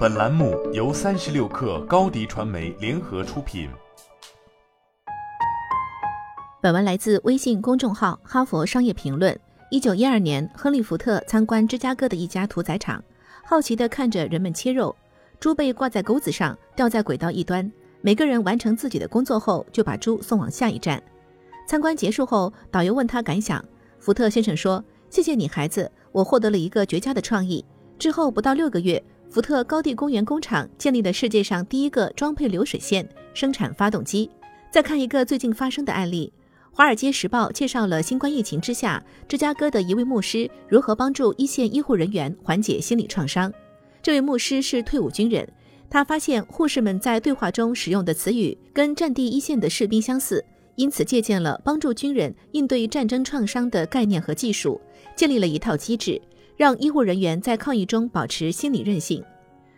本栏目由三十六克高低传媒联合出品。本文来自微信公众号《哈佛商业评论》。一九一二年，亨利·福特参观芝加哥的一家屠宰场，好奇地看着人们切肉。猪被挂在钩子上，吊在轨道一端。每个人完成自己的工作后，就把猪送往下一站。参观结束后，导游问他感想。福特先生说：“谢谢你，孩子，我获得了一个绝佳的创意。”之后不到六个月。福特高地公园工厂建立了世界上第一个装配流水线生产发动机。再看一个最近发生的案例，《华尔街时报》介绍了新冠疫情之下，芝加哥的一位牧师如何帮助一线医护人员缓解心理创伤。这位牧师是退伍军人，他发现护士们在对话中使用的词语跟战地一线的士兵相似，因此借鉴了帮助军人应对战争创伤的概念和技术，建立了一套机制。让医护人员在抗疫中保持心理韧性。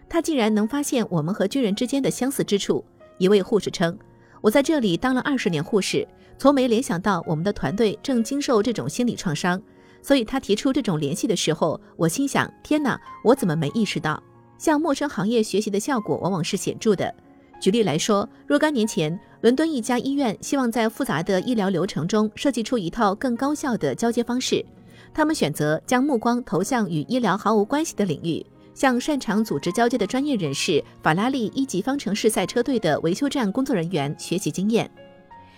他竟然能发现我们和军人之间的相似之处。一位护士称：“我在这里当了二十年护士，从没联想到我们的团队正经受这种心理创伤。”所以，他提出这种联系的时候，我心想：“天哪，我怎么没意识到？”向陌生行业学习的效果往往是显著的。举例来说，若干年前，伦敦一家医院希望在复杂的医疗流程中设计出一套更高效的交接方式。他们选择将目光投向与医疗毫无关系的领域，向擅长组织交接的专业人士——法拉利一级方程式赛车队的维修站工作人员学习经验。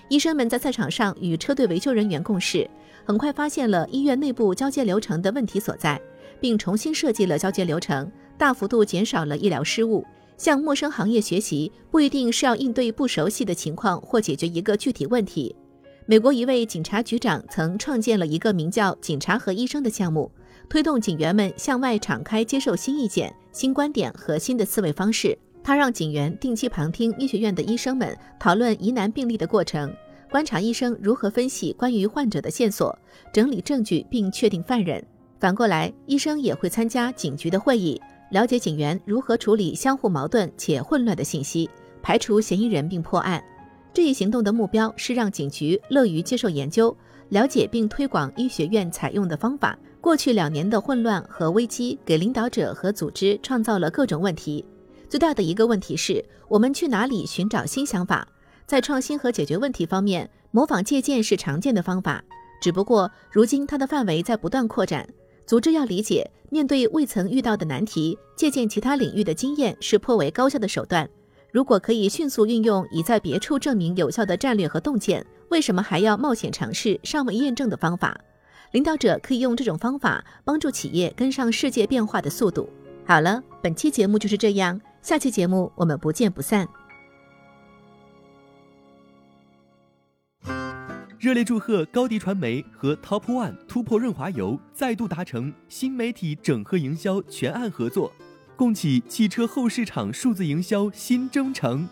医生们在赛场上与车队维修人员共事，很快发现了医院内部交接流程的问题所在，并重新设计了交接流程，大幅度减少了医疗失误。向陌生行业学习，不一定是要应对不熟悉的情况或解决一个具体问题。美国一位警察局长曾创建了一个名叫“警察和医生”的项目，推动警员们向外敞开接受新意见、新观点和新的思维方式。他让警员定期旁听医学院的医生们讨论疑难病例的过程，观察医生如何分析关于患者的线索，整理证据并确定犯人。反过来，医生也会参加警局的会议，了解警员如何处理相互矛盾且混乱的信息，排除嫌疑人并破案。这一行动的目标是让警局乐于接受研究、了解并推广医学院采用的方法。过去两年的混乱和危机给领导者和组织创造了各种问题。最大的一个问题是我们去哪里寻找新想法？在创新和解决问题方面，模仿借鉴是常见的方法，只不过如今它的范围在不断扩展。组织要理解，面对未曾遇到的难题，借鉴其他领域的经验是颇为高效的手段。如果可以迅速运用已在别处证明有效的战略和洞见，为什么还要冒险尝试尚未验证的方法？领导者可以用这种方法帮助企业跟上世界变化的速度。好了，本期节目就是这样，下期节目我们不见不散。热烈祝贺高迪传媒和 Top One 突破润滑油再度达成新媒体整合营销全案合作。共启汽车后市场数字营销新征程。